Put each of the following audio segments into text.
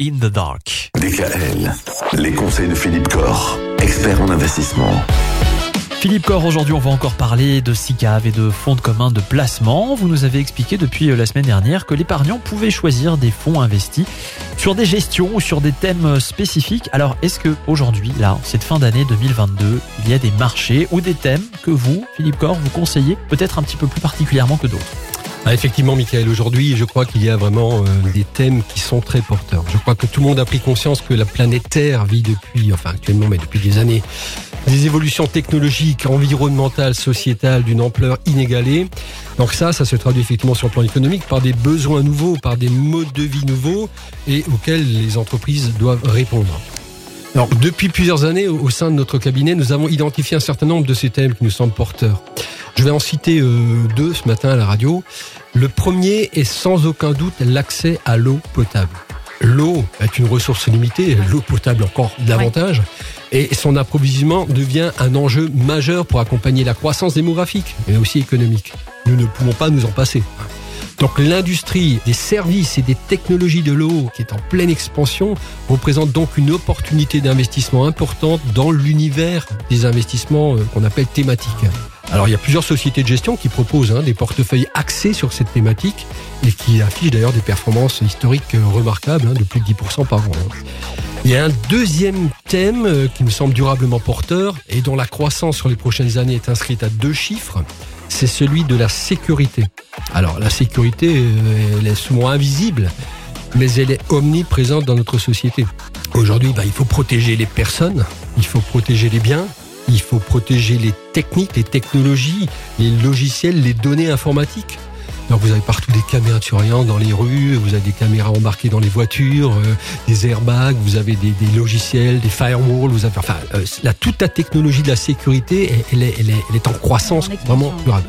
In the Dark. DKL, les conseils de Philippe Corr, expert en investissement. Philippe Corr, aujourd'hui on va encore parler de SICAV et de fonds de commun de placement. Vous nous avez expliqué depuis euh, la semaine dernière que l'épargnant pouvait choisir des fonds investis sur des gestions ou sur des thèmes spécifiques. Alors est-ce que aujourd'hui, là, cette fin d'année 2022, il y a des marchés ou des thèmes que vous, Philippe Corr, vous conseillez peut-être un petit peu plus particulièrement que d'autres? Ah, effectivement, Michael, aujourd'hui, je crois qu'il y a vraiment euh, des thèmes qui sont très porteurs. Je crois que tout le monde a pris conscience que la planète Terre vit depuis, enfin actuellement, mais depuis des années, des évolutions technologiques, environnementales, sociétales d'une ampleur inégalée. Donc ça, ça se traduit effectivement sur le plan économique par des besoins nouveaux, par des modes de vie nouveaux et auxquels les entreprises doivent répondre. Alors, depuis plusieurs années, au sein de notre cabinet, nous avons identifié un certain nombre de ces thèmes qui nous semblent porteurs. Je vais en citer euh, deux ce matin à la radio. Le premier est sans aucun doute l'accès à l'eau potable. L'eau est une ressource limitée, l'eau potable encore davantage, et son approvisionnement devient un enjeu majeur pour accompagner la croissance démographique, mais aussi économique. Nous ne pouvons pas nous en passer. Donc l'industrie des services et des technologies de l'eau, qui est en pleine expansion, représente donc une opportunité d'investissement importante dans l'univers des investissements euh, qu'on appelle thématiques. Alors il y a plusieurs sociétés de gestion qui proposent hein, des portefeuilles axés sur cette thématique et qui affichent d'ailleurs des performances historiques euh, remarquables, hein, de plus de 10% par an. Il y a un deuxième thème euh, qui me semble durablement porteur et dont la croissance sur les prochaines années est inscrite à deux chiffres, c'est celui de la sécurité. Alors la sécurité, euh, elle est souvent invisible, mais elle est omniprésente dans notre société. Aujourd'hui, bah, il faut protéger les personnes, il faut protéger les biens, il faut protéger les techniques, les technologies, les logiciels, les données informatiques. Donc vous avez partout des caméras de surveillance dans les rues, vous avez des caméras embarquées dans les voitures, euh, des airbags, vous avez des, logiciels, des firewalls, vous avez enfin euh, la, toute la technologie de la sécurité, elle, est, elle, est, elle est en croissance vraiment durable.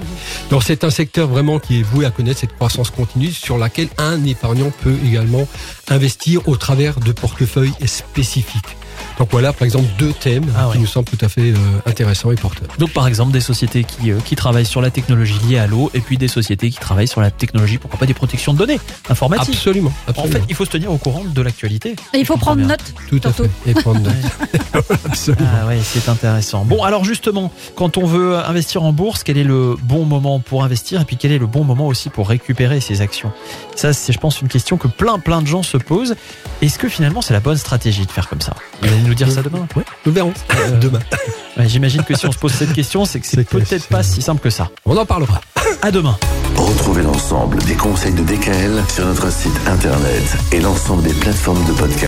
Donc c'est un secteur vraiment qui est voué à connaître cette croissance continue sur laquelle un épargnant peut également investir au travers de portefeuilles spécifiques. Donc voilà, par exemple, deux thèmes ah qui nous semblent tout à fait euh, intéressants et porteurs. Donc par exemple, des sociétés qui, euh, qui travaillent sur la technologie liée à l'eau et puis des sociétés qui travaillent sur la technologie, pourquoi pas des protections de données informatiques. Absolument, En fait, il faut se tenir au courant de l'actualité. Et il faut prendre note. Tout à fait. Et prendre note. absolument. Ah ouais, c'est intéressant. Bon, alors justement, quand on veut investir en bourse, quel est le bon moment pour investir et puis quel est le bon moment aussi pour récupérer ses actions? Ça, c'est, je pense, une question que plein, plein de gens se posent. Est-ce que finalement, c'est la bonne stratégie de faire comme ça nous dire ça demain Oui, nous verrons. Euh, demain. J'imagine que si on se pose cette question, c'est que c'est peut-être pas si simple que ça. On en parlera. À demain. Retrouvez l'ensemble des conseils de DKL sur notre site internet et l'ensemble des plateformes de podcast.